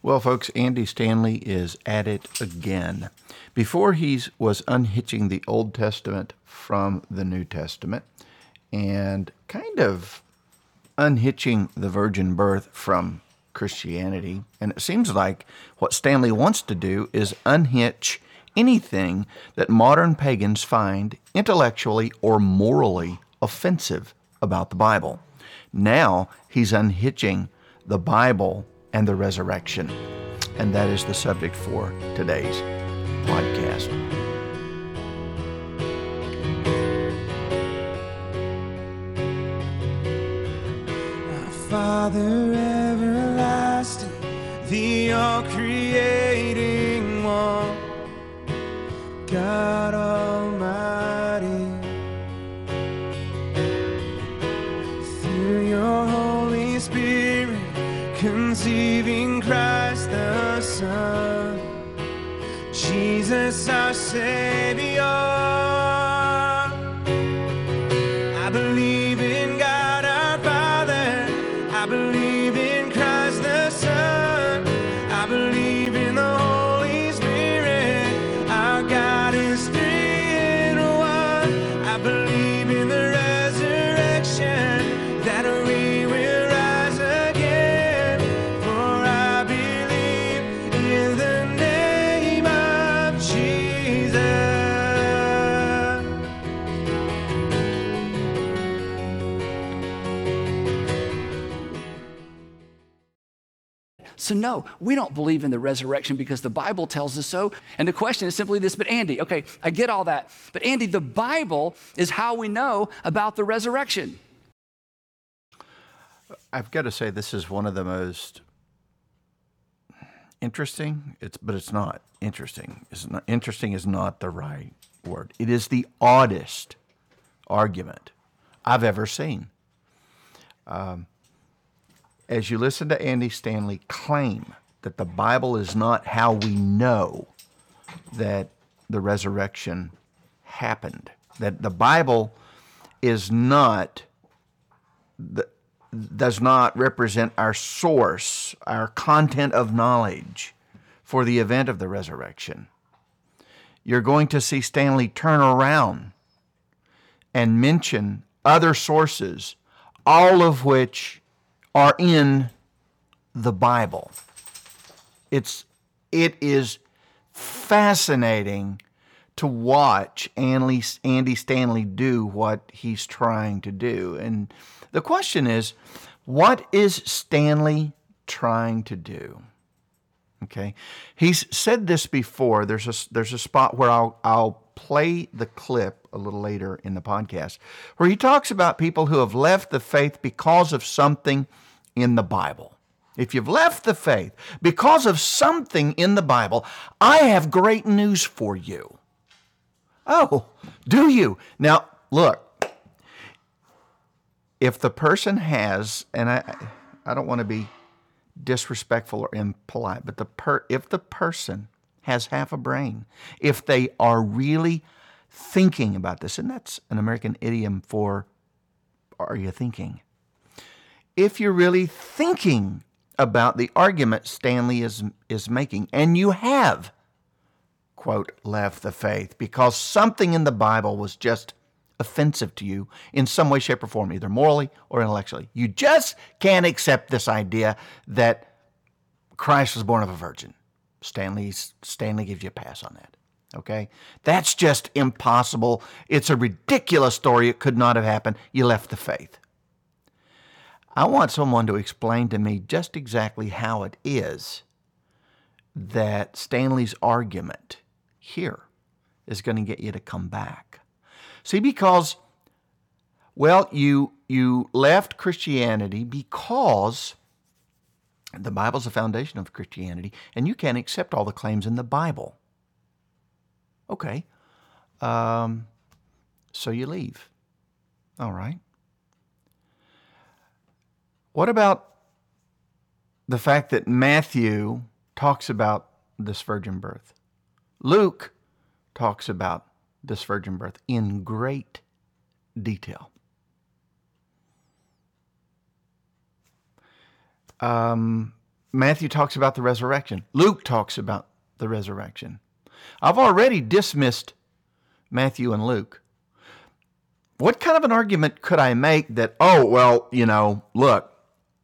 Well, folks, Andy Stanley is at it again. Before he was unhitching the Old Testament from the New Testament and kind of unhitching the virgin birth from Christianity. And it seems like what Stanley wants to do is unhitch anything that modern pagans find intellectually or morally offensive about the Bible. Now he's unhitching the Bible and the resurrection. And that is the subject for today's podcast. Father everlasting, the all creating one, God Jesus our Savior. We don't believe in the resurrection because the Bible tells us so. And the question is simply this, but Andy, okay, I get all that. But Andy, the Bible is how we know about the resurrection. I've got to say, this is one of the most interesting. It's but it's not interesting. It's not interesting is not the right word. It is the oddest argument I've ever seen. Um, as you listen to Andy Stanley claim that the Bible is not how we know that the resurrection happened, that the Bible is not the does not represent our source, our content of knowledge for the event of the resurrection. You're going to see Stanley turn around and mention other sources, all of which are in the Bible. It's it is fascinating to watch Andy, Andy Stanley do what he's trying to do. And the question is, what is Stanley trying to do? Okay, he's said this before. There's a there's a spot where I'll I'll play the clip a little later in the podcast where he talks about people who have left the faith because of something in the Bible. If you've left the faith because of something in the Bible, I have great news for you. Oh, do you? Now, look, if the person has, and I, I don't want to be disrespectful or impolite, but the per, if the person has half a brain, if they are really thinking about this, and that's an American idiom for are you thinking? If you're really thinking about the argument Stanley is, is making, and you have, quote, left the faith because something in the Bible was just offensive to you in some way, shape, or form, either morally or intellectually. You just can't accept this idea that Christ was born of a virgin. Stanley's, Stanley gives you a pass on that. Okay? That's just impossible. It's a ridiculous story. It could not have happened. You left the faith. I want someone to explain to me just exactly how it is that Stanley's argument here is going to get you to come back. See, because, well, you, you left Christianity because the Bible's the foundation of Christianity, and you can't accept all the claims in the Bible. Okay. Um, so you leave. All right. What about the fact that Matthew talks about this virgin birth? Luke talks about this virgin birth in great detail. Um, Matthew talks about the resurrection. Luke talks about the resurrection. I've already dismissed Matthew and Luke. What kind of an argument could I make that, oh, well, you know, look,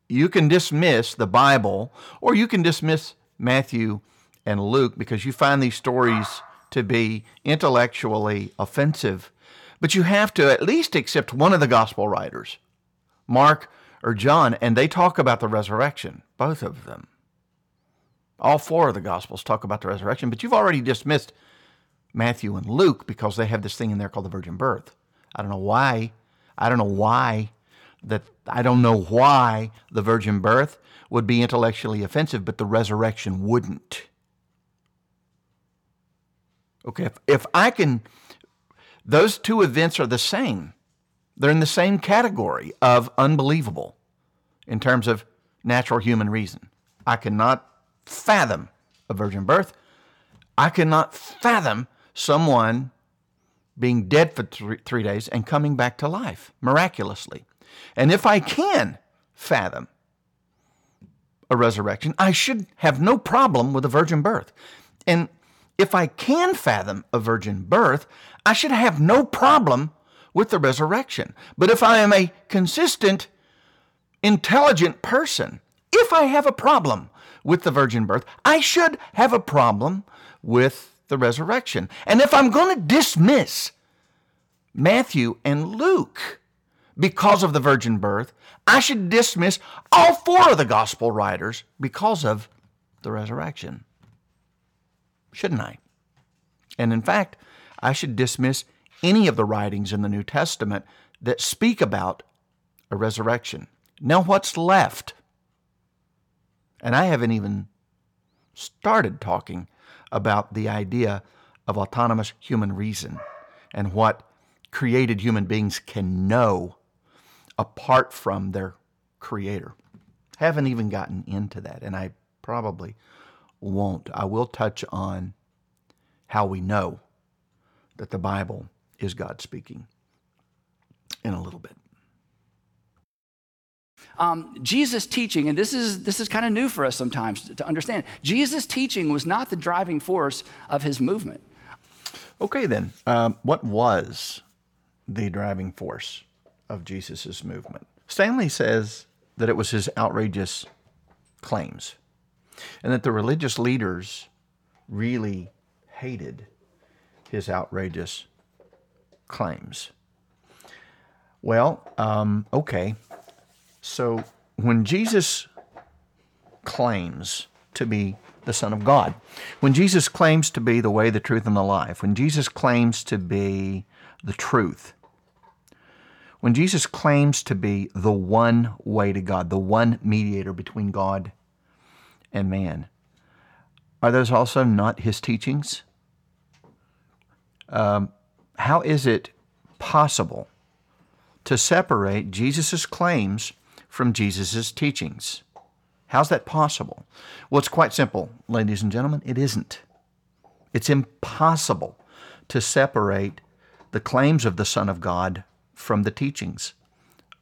you can dismiss the Bible or you can dismiss Matthew and Luke because you find these stories to be intellectually offensive, but you have to at least accept one of the gospel writers, Mark or John, and they talk about the resurrection, both of them. All four of the gospels talk about the resurrection, but you've already dismissed Matthew and Luke because they have this thing in there called the virgin birth. I don't know why. I don't know why that I don't know why the virgin birth would be intellectually offensive, but the resurrection wouldn't. Okay, if, if I can, those two events are the same. They're in the same category of unbelievable in terms of natural human reason. I cannot fathom a virgin birth. I cannot fathom someone being dead for three, days and coming back to life miraculously. And if I can fathom a resurrection, I should have no problem with a virgin birth. And if I can fathom a virgin birth, I should have no problem with the resurrection. But if I am a consistent, intelligent person, if I have a problem with the virgin birth, I should have a problem with the resurrection. And if I'm going to dismiss Matthew and Luke because of the virgin birth, I should dismiss all four of the gospel writers because of the resurrection. Shouldn't I? And in fact, I should dismiss any of the writings in the New Testament that speak about a resurrection. Now, what's left? And I haven't even started talking about the idea of autonomous human reason and what created human beings can know apart from their creator. Haven't even gotten into that, and I probably won't. I will touch on how we know that the Bible is God speaking in a little bit. Um, Jesus' teaching, and this is, this is kind of new for us sometimes to, to understand, Jesus' teaching was not the driving force of his movement. Okay, then, um, what was the driving force of Jesus' movement? Stanley says that it was his outrageous claims and that the religious leaders really hated his outrageous claims. Well, um, okay. So when Jesus claims to be the Son of God, when Jesus claims to be the way, the truth, and the life, when Jesus claims to be the truth, when Jesus claims to be the one way to God, the one mediator between God and man, are those also not his teachings? Um, how is it possible to separate Jesus' claims from Jesus' teachings? How's that possible? Well, it's quite simple, ladies and gentlemen. It isn't. It's impossible to separate the claims of the Son of God from the teachings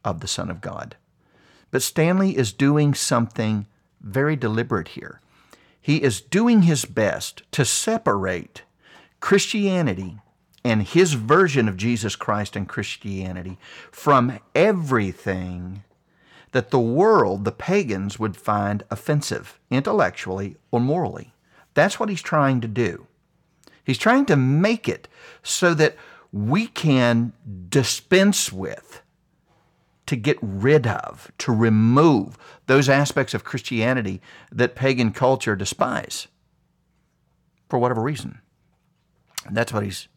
of the Son of God. But Stanley is doing something very deliberate here. He is doing his best to separate Christianity and his version of Jesus Christ and Christianity from everything that the world, the pagans, would find offensive intellectually or morally. That's what he's trying to do. He's trying to make it so that we can dispense with, to get rid of, to remove those aspects of Christianity that pagan culture despise for whatever reason. And that's what he's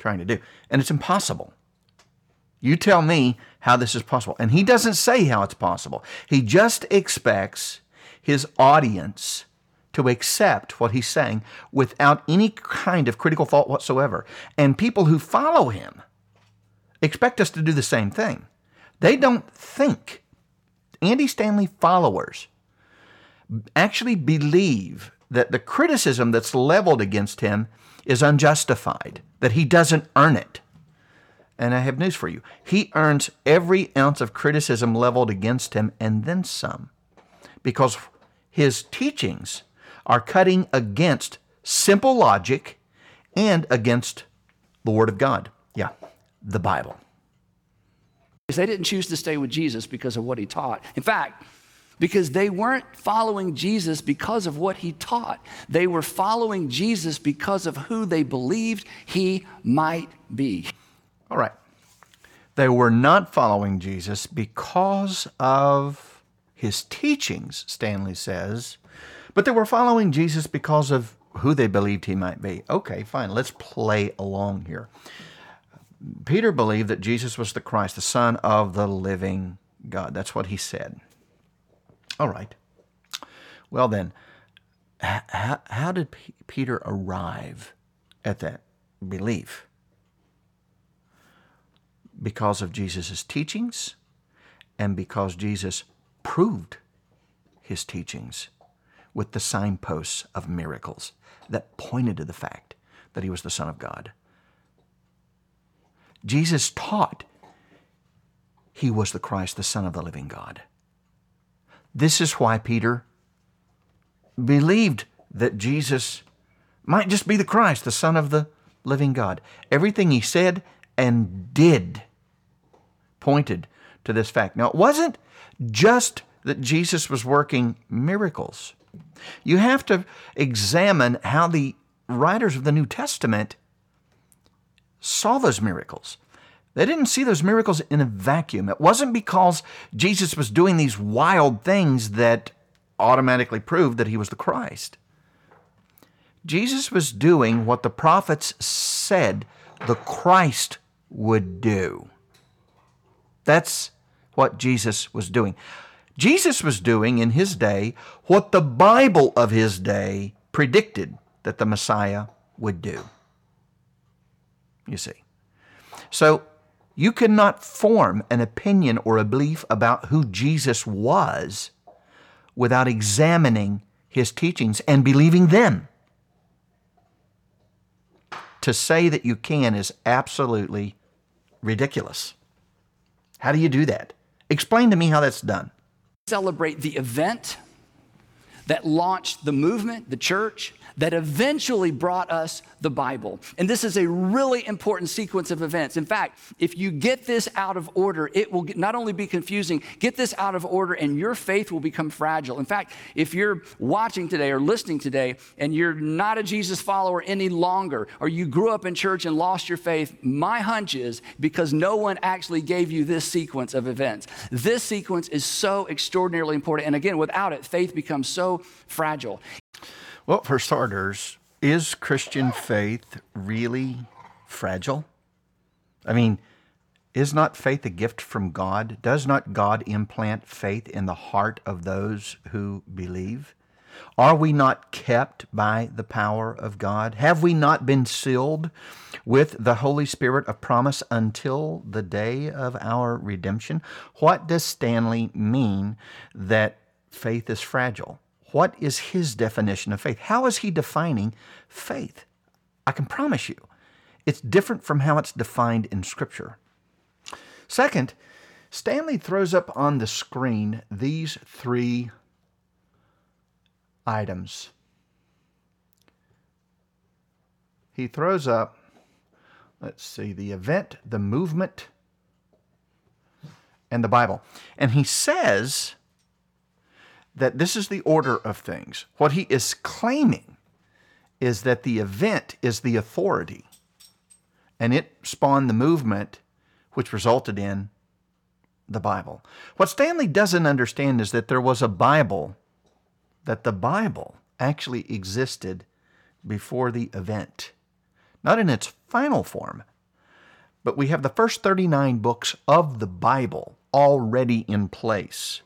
trying to do. And it's impossible. You tell me how this is possible. And he doesn't say how it's possible. He just expects his audience to accept what he's saying without any kind of critical thought whatsoever. And people who follow him expect us to do the same thing. They don't think. Andy Stanley followers actually believe that the criticism that's leveled against him is unjustified, that he doesn't earn it. And I have news for you. He earns every ounce of criticism leveled against him and then some. Because his teachings are cutting against simple logic and against the Word of God. Yeah, the Bible. They didn't choose to stay with Jesus because of what he taught. In fact, because they weren't following Jesus because of what he taught. They were following Jesus because of who they believed he might be. All right. They were not following Jesus because of his teachings, Stanley says, but they were following Jesus because of who they believed he might be. Okay, fine. Let's play along here. Peter believed that Jesus was the Christ, the Son of the living God. That's what he said. All right. Well, then, how, how did P- Peter arrive at that belief? Because of Jesus' teachings and because Jesus proved his teachings with the signposts of miracles that pointed to the fact that he was the Son of God. Jesus taught he was the Christ, the Son of the living God. This is why Peter believed that Jesus might just be the Christ, the Son of the living God. Everything he said and did pointed to this fact. Now, it wasn't just that Jesus was working miracles. You have to examine how the writers of the New Testament saw those miracles. They didn't see those miracles in a vacuum. It wasn't because Jesus was doing these wild things that automatically proved that he was the Christ. Jesus was doing what the prophets said the Christ would do. That's what Jesus was doing. Jesus was doing in his day what the Bible of his day predicted that the Messiah would do. You see. So you cannot form an opinion or a belief about who Jesus was without examining his teachings and believing them. To say that you can is absolutely ridiculous. How do you do that? Explain to me how that's done. Celebrate the event that launched the movement, the church, that eventually brought us the Bible. And this is a really important sequence of events. In fact, if you get this out of order, it will not only be confusing, get this out of order and your faith will become fragile. In fact, if you're watching today or listening today and you're not a Jesus follower any longer, or you grew up in church and lost your faith, my hunch is because no one actually gave you this sequence of events. This sequence is so extraordinarily important. And again, without it, faith becomes so fragile. Well, for starters, is Christian faith really fragile? I mean, is not faith a gift from God? Does not God implant faith in the heart of those who believe? Are we not kept by the power of God? Have we not been sealed with the Holy Spirit of promise until the day of our redemption? What does Stanley mean that faith is fragile? What is his definition of faith? How is he defining faith? I can promise you, it's different from how it's defined in Scripture. Second, Stanley throws up on the screen these three items. He throws up, let's see, the event, the movement, and the Bible. And he says that this is the order of things. What he is claiming is that the event is the authority, and it spawned the movement which resulted in the Bible. What Stanley doesn't understand is that there was a Bible, that the Bible actually existed before the event. Not in its final form, but we have the first 39 books of the Bible already in place.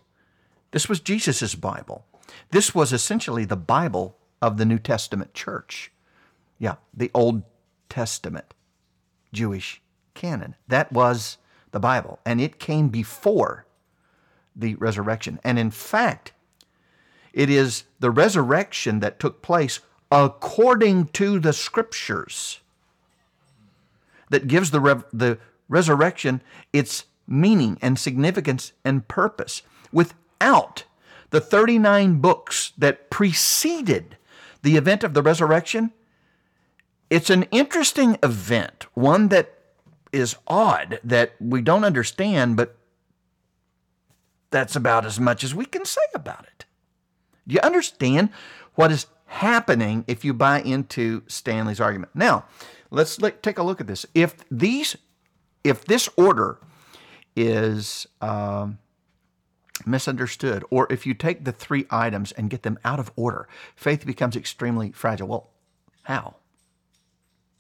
This was Jesus' Bible. This was essentially the Bible of the New Testament church. Yeah, the Old Testament Jewish canon. That was the Bible, and it came before the resurrection. And in fact, it is the resurrection that took place according to the scriptures that gives the, the resurrection its meaning and significance and purpose. With without the 39 books that preceded the event of the resurrection, it's an interesting event, one that is odd, that we don't understand, but that's about as much as we can say about it. Do you understand what is happening if you buy into Stanley's argument? Now, let's take a look at this. If these, if this order is um, misunderstood, or if you take the three items and get them out of order, faith becomes extremely fragile. Well, how?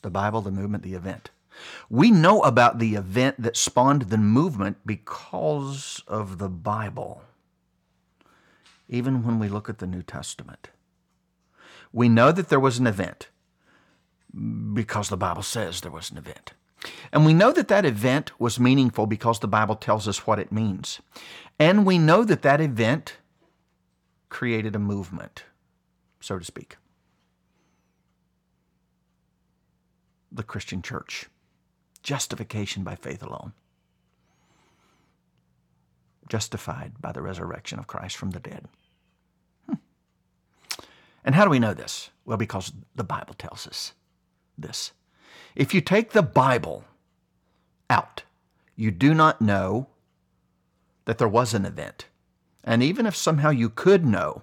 The Bible, the movement, the event. We know about the event that spawned the movement because of the Bible, even when we look at the New Testament. We know that there was an event because the Bible says there was an event. And we know that that event was meaningful because the Bible tells us what it means. And we know that that event created a movement, so to speak. The Christian church. Justification by faith alone. Justified by the resurrection of Christ from the dead. Hmm. And how do we know this? Well, because the Bible tells us this. If you take the Bible out, you do not know that there was an event. And even if somehow you could know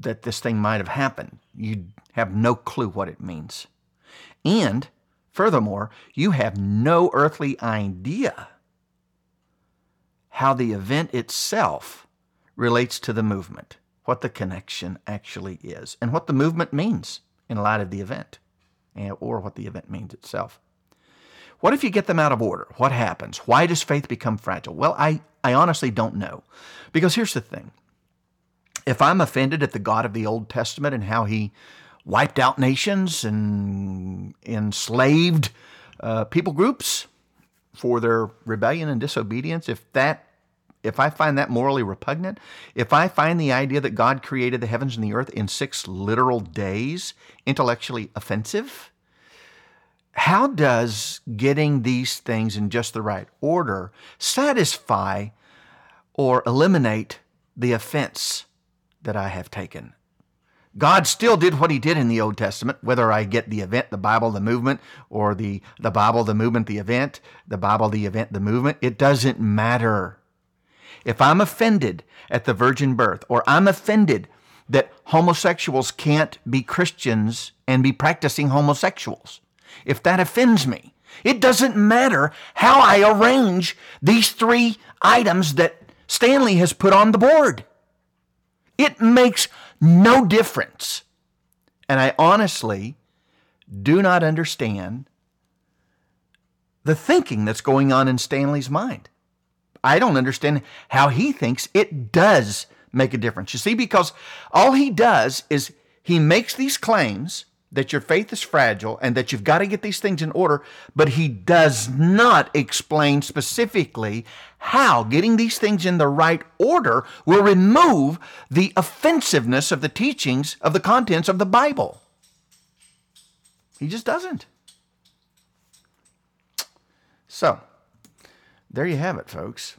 that this thing might have happened, you have no clue what it means. And furthermore, you have no earthly idea how the event itself relates to the movement, what the connection actually is, and what the movement means in light of the event, or what the event means itself. What if you get them out of order? What happens? Why does faith become fragile? Well, I, I honestly don't know. Because here's the thing if I'm offended at the God of the Old Testament and how he wiped out nations and enslaved uh, people groups for their rebellion and disobedience, if that if I find that morally repugnant, if I find the idea that God created the heavens and the earth in six literal days intellectually offensive, how does getting these things in just the right order satisfy or eliminate the offense that I have taken? God still did what he did in the Old Testament, whether I get the event, the Bible, the movement, or the, the Bible, the movement, the event, the Bible, the event, the movement. It doesn't matter. If I'm offended at the virgin birth, or I'm offended that homosexuals can't be Christians and be practicing homosexuals, if that offends me. It doesn't matter how I arrange these three items that Stanley has put on the board. It makes no difference. And I honestly do not understand the thinking that's going on in Stanley's mind. I don't understand how he thinks it does make a difference. You see, because all he does is he makes these claims that your faith is fragile and that you've got to get these things in order, but he does not explain specifically how getting these things in the right order will remove the offensiveness of the teachings of the contents of the Bible. He just doesn't. So, there you have it, folks.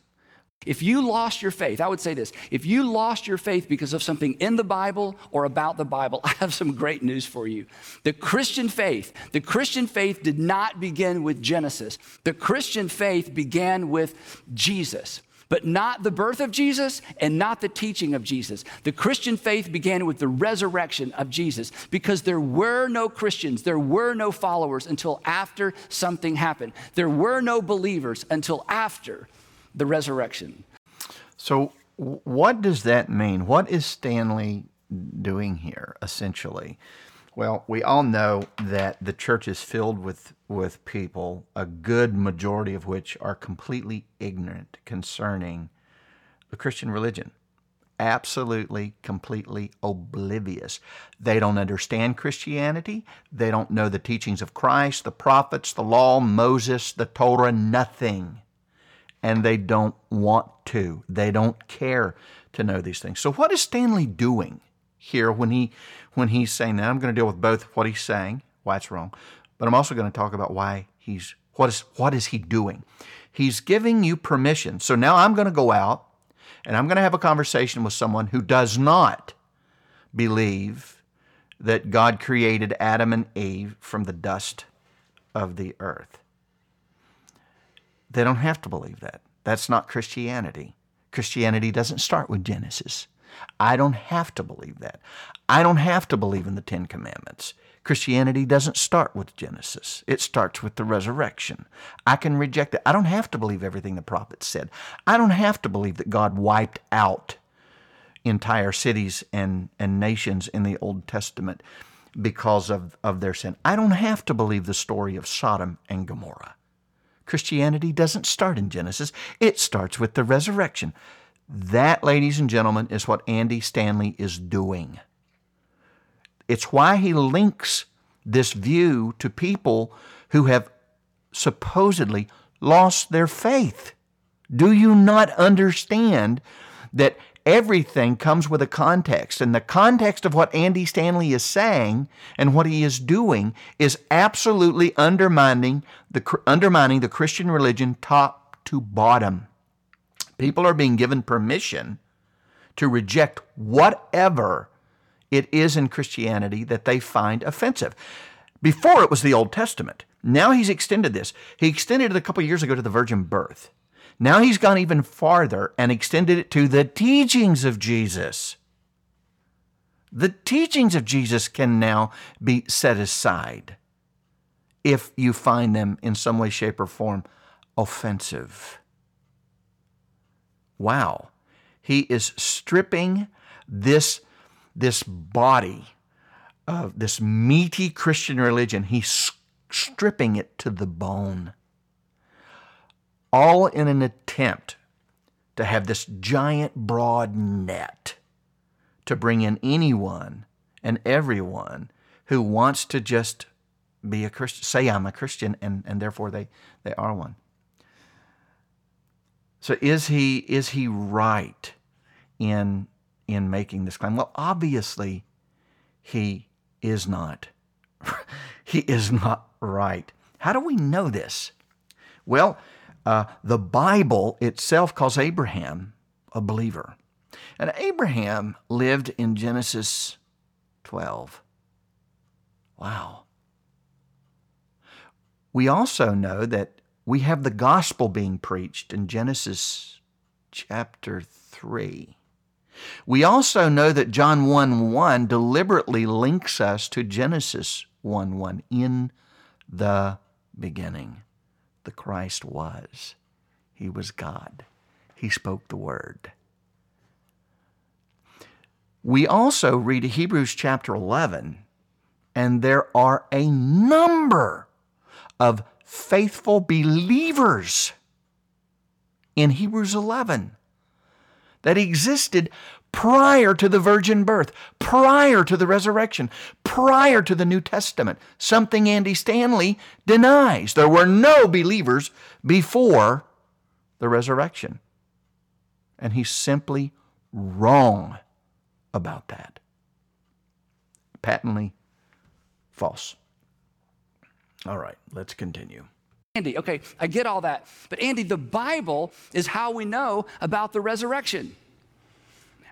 If you lost your faith, I would say this if you lost your faith because of something in the Bible or about the Bible, I have some great news for you. The Christian faith, the Christian faith did not begin with Genesis. The Christian faith began with Jesus but not the birth of Jesus and not the teaching of Jesus. The Christian faith began with the resurrection of Jesus because there were no Christians, there were no followers until after something happened. There were no believers until after the resurrection. So, what does that mean? What is Stanley doing here, essentially? Well, we all know that the church is filled with, with people, a good majority of which are completely ignorant concerning the Christian religion. Absolutely, completely oblivious. They don't understand Christianity. They don't know the teachings of Christ, the prophets, the law, Moses, the Torah, nothing and they don't want to. They don't care to know these things. So what is Stanley doing here when he when he's saying that? I'm going to deal with both what he's saying, why it's wrong, but I'm also going to talk about why he's what is what is he doing? He's giving you permission. So now I'm going to go out and I'm going to have a conversation with someone who does not believe that God created Adam and Eve from the dust of the earth. They don't have to believe that. That's not Christianity. Christianity doesn't start with Genesis. I don't have to believe that. I don't have to believe in the Ten Commandments. Christianity doesn't start with Genesis, it starts with the resurrection. I can reject it. I don't have to believe everything the prophets said. I don't have to believe that God wiped out entire cities and, and nations in the Old Testament because of, of their sin. I don't have to believe the story of Sodom and Gomorrah. Christianity doesn't start in Genesis, it starts with the resurrection. That, ladies and gentlemen, is what Andy Stanley is doing. It's why he links this view to people who have supposedly lost their faith. Do you not understand that everything comes with a context? And the context of what Andy Stanley is saying and what he is doing is absolutely undermining the, undermining the Christian religion top to bottom. People are being given permission to reject whatever it is in Christianity that they find offensive. Before it was the Old Testament. Now he's extended this. He extended it a couple years ago to the virgin birth. Now he's gone even farther and extended it to the teachings of Jesus. The teachings of Jesus can now be set aside if you find them in some way, shape, or form offensive. Wow. He is stripping this, this body of this meaty Christian religion, he's stripping it to the bone. All in an attempt to have this giant broad net to bring in anyone and everyone who wants to just be a Christian, say I'm a Christian, and, and therefore they, they are one. So is he is he right in in making this claim? Well, obviously he is not. he is not right. How do we know this? Well, uh, the Bible itself calls Abraham a believer. And Abraham lived in Genesis 12. Wow. We also know that we have the gospel being preached in Genesis chapter 3. We also know that John 1 1 deliberately links us to Genesis 1 1. In the beginning, the Christ was. He was God. He spoke the word. We also read Hebrews chapter 11, and there are a number of faithful believers in Hebrews 11 that existed prior to the virgin birth, prior to the resurrection, prior to the New Testament, something Andy Stanley denies. There were no believers before the resurrection. And he's simply wrong about that. Patently false. All right, let's continue. Andy, okay, I get all that. But Andy, the Bible is how we know about the resurrection.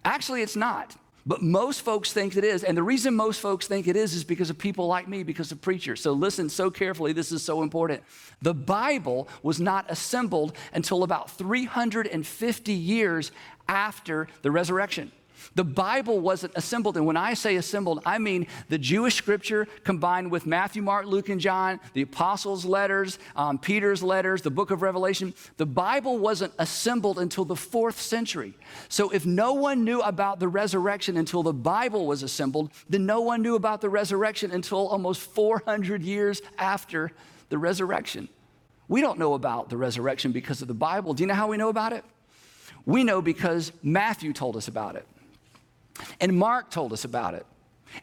Actually, it's not. But most folks think it is. And the reason most folks think it is is because of people like me, because of preachers. So listen so carefully, this is so important. The Bible was not assembled until about 350 years after the resurrection. The Bible wasn't assembled. And when I say assembled, I mean the Jewish scripture combined with Matthew, Mark, Luke, and John, the apostles' letters, um, Peter's letters, the book of Revelation. The Bible wasn't assembled until the fourth century. So if no one knew about the resurrection until the Bible was assembled, then no one knew about the resurrection until almost 400 years after the resurrection. We don't know about the resurrection because of the Bible. Do you know how we know about it? We know because Matthew told us about it. And Mark told us about it.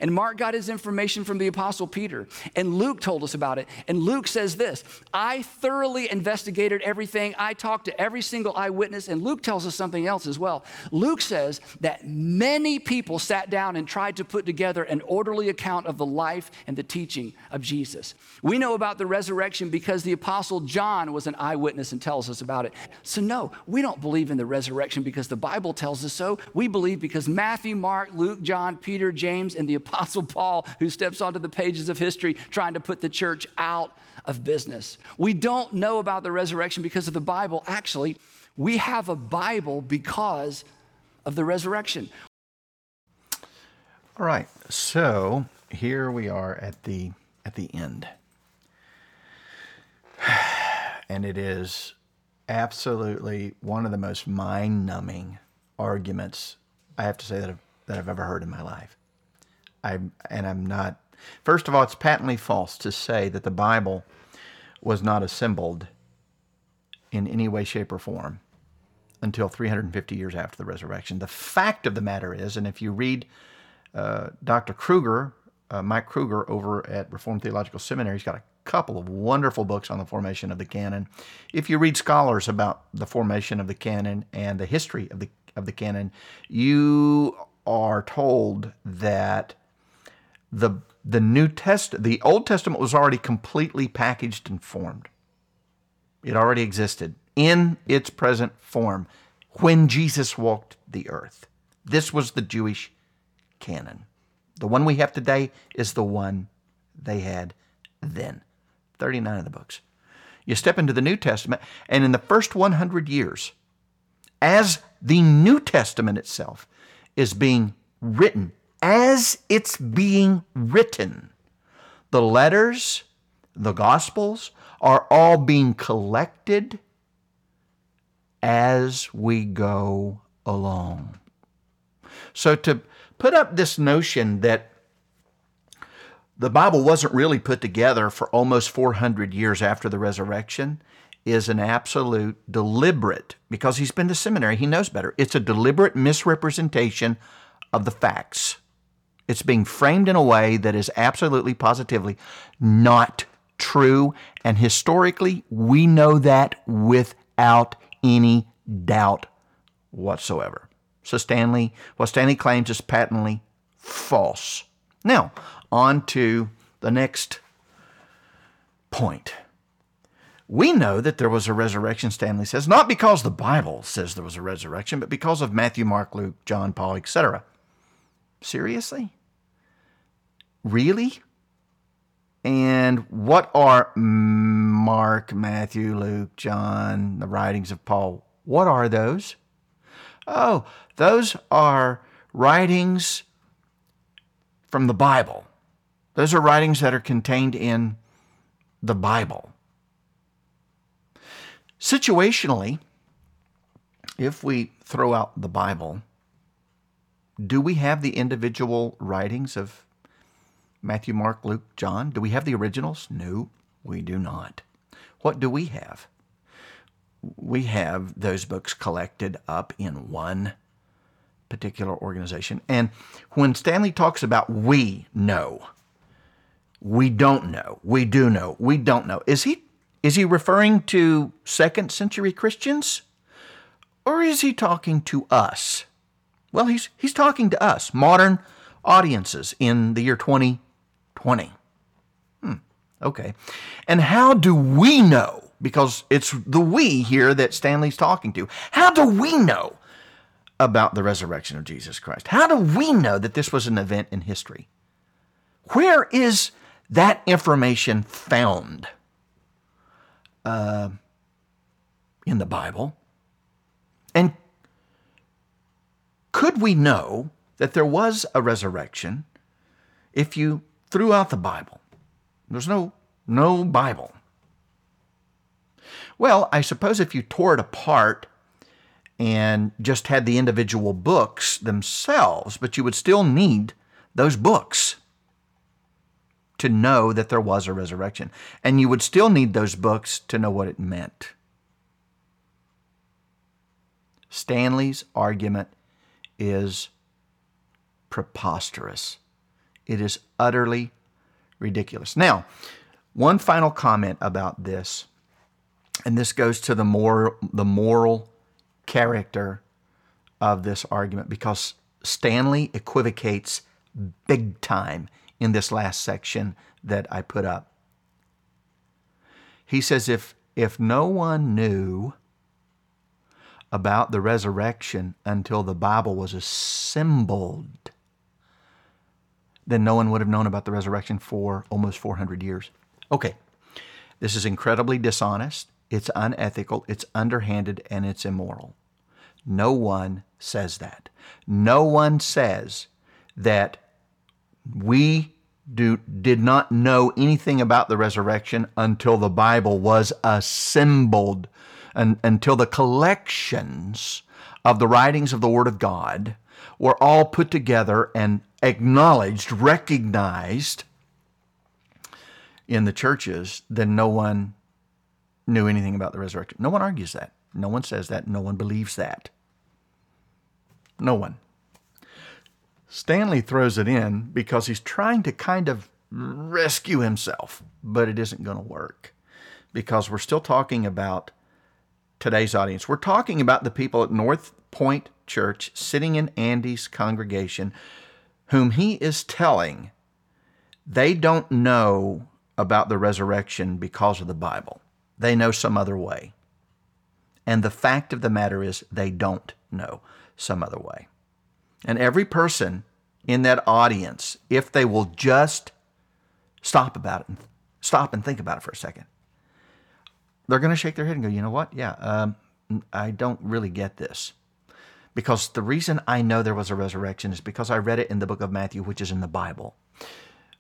And Mark got his information from the Apostle Peter. And Luke told us about it. And Luke says this I thoroughly investigated everything. I talked to every single eyewitness. And Luke tells us something else as well. Luke says that many people sat down and tried to put together an orderly account of the life and the teaching of Jesus. We know about the resurrection because the Apostle John was an eyewitness and tells us about it. So, no, we don't believe in the resurrection because the Bible tells us so. We believe because Matthew, Mark, Luke, John, Peter, James, and the Apostle Paul, who steps onto the pages of history trying to put the church out of business. We don't know about the resurrection because of the Bible. Actually, we have a Bible because of the resurrection. All right. So here we are at the at the end. And it is absolutely one of the most mind-numbing arguments I have to say that I've, that I've ever heard in my life. I and I'm not. First of all, it's patently false to say that the Bible was not assembled in any way, shape, or form until 350 years after the resurrection. The fact of the matter is, and if you read uh, Dr. Kruger, uh, Mike Kruger over at Reformed Theological Seminary, he's got a couple of wonderful books on the formation of the canon. If you read scholars about the formation of the canon and the history of the of the canon, you are told that the the New Test the Old Testament was already completely packaged and formed. It already existed in its present form when Jesus walked the earth. This was the Jewish canon. The one we have today is the one they had then. 39 of the books. You step into the New Testament, and in the first 100 years, as the New Testament itself is being written, as it's being written, the letters, the Gospels are all being collected as we go along. So to put up this notion that the Bible wasn't really put together for almost 400 years after the resurrection is an absolute deliberate, because he's been to seminary, he knows better. It's a deliberate misrepresentation of the facts. It's being framed in a way that is absolutely positively not true. And historically, we know that without any doubt whatsoever. So Stanley, what Stanley claims is patently false. Now, on to the next point. We know that there was a resurrection, Stanley says, not because the Bible says there was a resurrection, but because of Matthew, Mark, Luke, John, Paul, etc. Seriously? Really? And what are Mark, Matthew, Luke, John, the writings of Paul? What are those? Oh, those are writings from the Bible. Those are writings that are contained in the Bible. Situationally, if we throw out the Bible, do we have the individual writings of Matthew, Mark, Luke, John? Do we have the originals? No, we do not. What do we have? We have those books collected up in one particular organization. And when Stanley talks about we know, we don't know, we do know, we don't know, is he is he referring to second century Christians? Or is he talking to us? Well, he's he's talking to us, modern audiences in the year 2020. Hmm, okay. And how do we know? Because it's the we here that Stanley's talking to. How do we know about the resurrection of Jesus Christ? How do we know that this was an event in history? Where is that information found? Uh, in the Bible? And could we know that there was a resurrection if you threw out the Bible? There's no no Bible. Well, I suppose if you tore it apart and just had the individual books themselves, but you would still need those books to know that there was a resurrection. And you would still need those books to know what it meant. Stanley's argument is preposterous. It is utterly ridiculous. Now, one final comment about this, and this goes to the moral, the moral character of this argument because Stanley equivocates big time in this last section that I put up. He says if if no one knew about the resurrection until the Bible was assembled, then no one would have known about the resurrection for almost 400 years. Okay, this is incredibly dishonest, it's unethical, it's underhanded, and it's immoral. No one says that. No one says that we do, did not know anything about the resurrection until the Bible was assembled, and, until the collections of the writings of the Word of God were all put together and acknowledged, recognized in the churches, then no one knew anything about the resurrection. No one argues that. No one says that. No one believes that. No one. Stanley throws it in because he's trying to kind of rescue himself, but it isn't going to work because we're still talking about today's audience. We're talking about the people at North Point Church sitting in Andy's congregation, whom he is telling they don't know about the resurrection because of the Bible. They know some other way. And the fact of the matter is, they don't know some other way. And every person in that audience, if they will just stop about it and stop and think about it for a second, they're going to shake their head and go, you know what? Yeah, um, I don't really get this. Because the reason I know there was a resurrection is because I read it in the book of Matthew, which is in the Bible.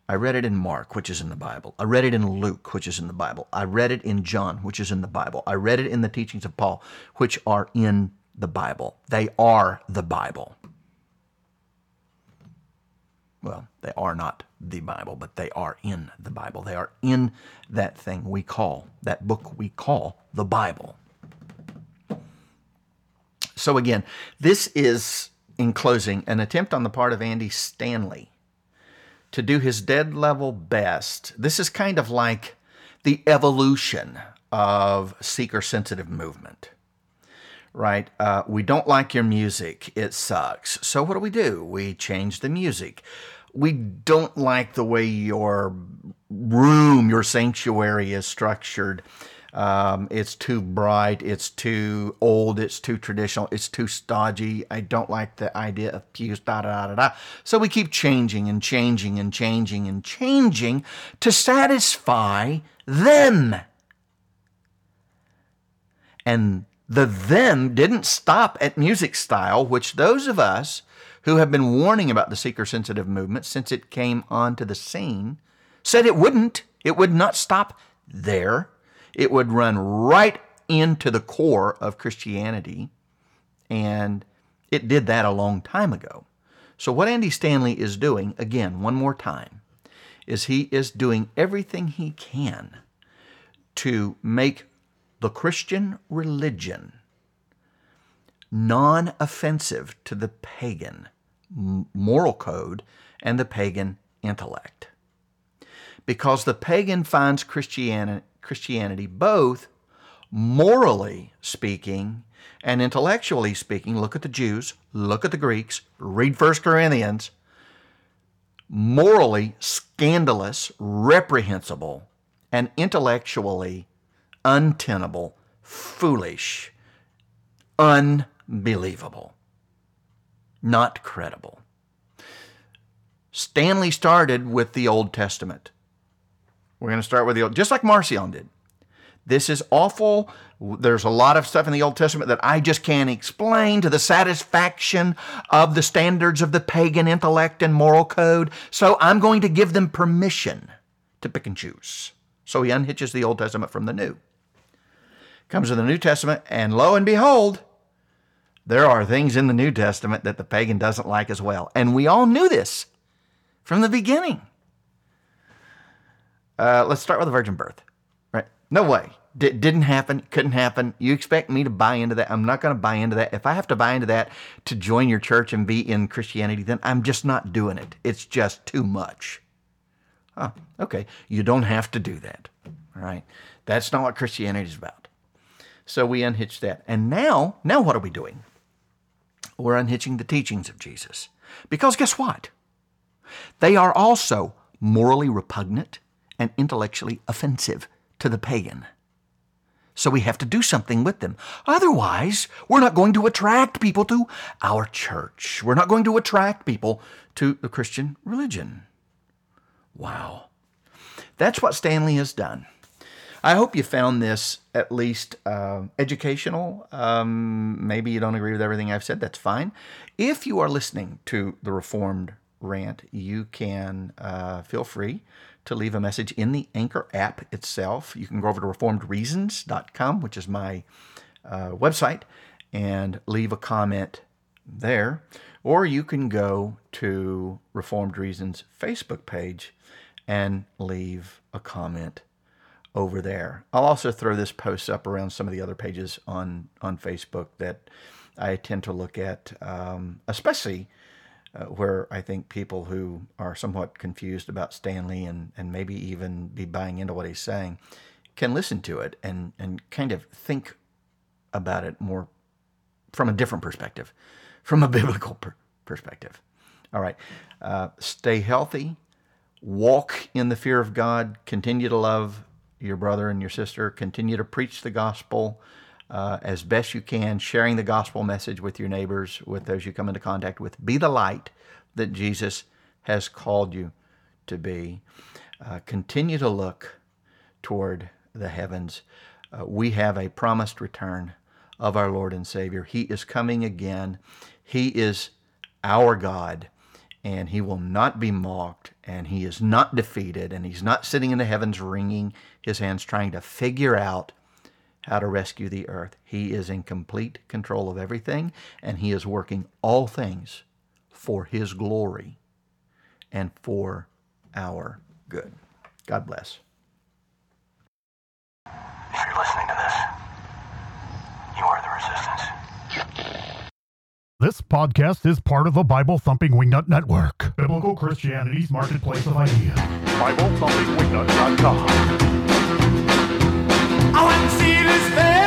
I read it in Mark, which is in the Bible. I read it in Luke, which is in the Bible. I read it in John, which is in the Bible. I read it in the teachings of Paul, which are in the Bible. They are the Bible. Well, they are not the Bible, but they are in the Bible. They are in that thing we call, that book we call the Bible. So, again, this is, in closing, an attempt on the part of Andy Stanley to do his dead level best. This is kind of like the evolution of seeker sensitive movement right? Uh, we don't like your music. It sucks. So what do we do? We change the music. We don't like the way your room, your sanctuary is structured. Um, it's too bright. It's too old. It's too traditional. It's too stodgy. I don't like the idea of pews, da da da da. So we keep changing and changing and changing and changing to satisfy them. And the them didn't stop at music style, which those of us who have been warning about the seeker sensitive movement since it came onto the scene said it wouldn't. It would not stop there it would run right into the core of Christianity. And it did that a long time ago. So, what Andy Stanley is doing, again, one more time, is he is doing everything he can to make the Christian religion non offensive to the pagan moral code and the pagan intellect. Because the pagan finds Christianity, both morally speaking and intellectually speaking. Look at the Jews, look at the Greeks, read 1 Corinthians. Morally scandalous, reprehensible, and intellectually untenable, foolish, unbelievable, not credible. Stanley started with the Old Testament. We're going to start with the old, just like Marcion did. This is awful. There's a lot of stuff in the Old Testament that I just can't explain to the satisfaction of the standards of the pagan intellect and moral code. So I'm going to give them permission to pick and choose. So he unhitches the Old Testament from the New. Comes to the New Testament, and lo and behold, there are things in the New Testament that the pagan doesn't like as well. And we all knew this from the beginning. Uh, let's start with the virgin birth. Right? No way. D- didn't happen, couldn't happen. You expect me to buy into that? I'm not going to buy into that. If I have to buy into that to join your church and be in Christianity, then I'm just not doing it. It's just too much. Huh, okay, you don't have to do that. All right, that's not what Christianity is about. So we unhitched that, and now, now what are we doing? We're unhitching the teachings of Jesus, because guess what? They are also morally repugnant and intellectually offensive to the pagan. So we have to do something with them. Otherwise, we're not going to attract people to our church. We're not going to attract people to the Christian religion. Wow. That's what Stanley has done. I hope you found this at least uh, educational. Um, maybe you don't agree with everything I've said. That's fine. If you are listening to the Reformed rant, you can uh, feel free to leave a message in the Anchor app itself. You can go over to reformedreasons.com, which is my uh, website, and leave a comment there. Or you can go to Reformed Reasons Facebook page and leave a comment over there. I'll also throw this post up around some of the other pages on, on Facebook that I tend to look at, um, especially uh, where I think people who are somewhat confused about Stanley and, and maybe even be buying into what he's saying can listen to it and, and kind of think about it more from a different perspective, from a biblical per- perspective. All right. Uh, stay healthy, walk in the fear of God, continue to love your brother and your sister, continue to preach the gospel. Uh, as best you can, sharing the gospel message with your neighbors, with those you come into contact with. Be the light that Jesus has called you to be. Uh, continue to look toward the heavens. Uh, we have a promised return of our Lord and Savior. He is coming again. He is our God, and He will not be mocked, and He is not defeated, and He's not sitting in the heavens wringing His hands trying to figure out how to rescue the earth. He is in complete control of everything, and He is working all things for His glory and for our good. God bless. If you're listening to this, you are the resistance. This podcast is part of the Bible Thumping Wingnut Network, biblical Christianity's marketplace of ideas. BibleThumpingWingnut.com. I want to see face.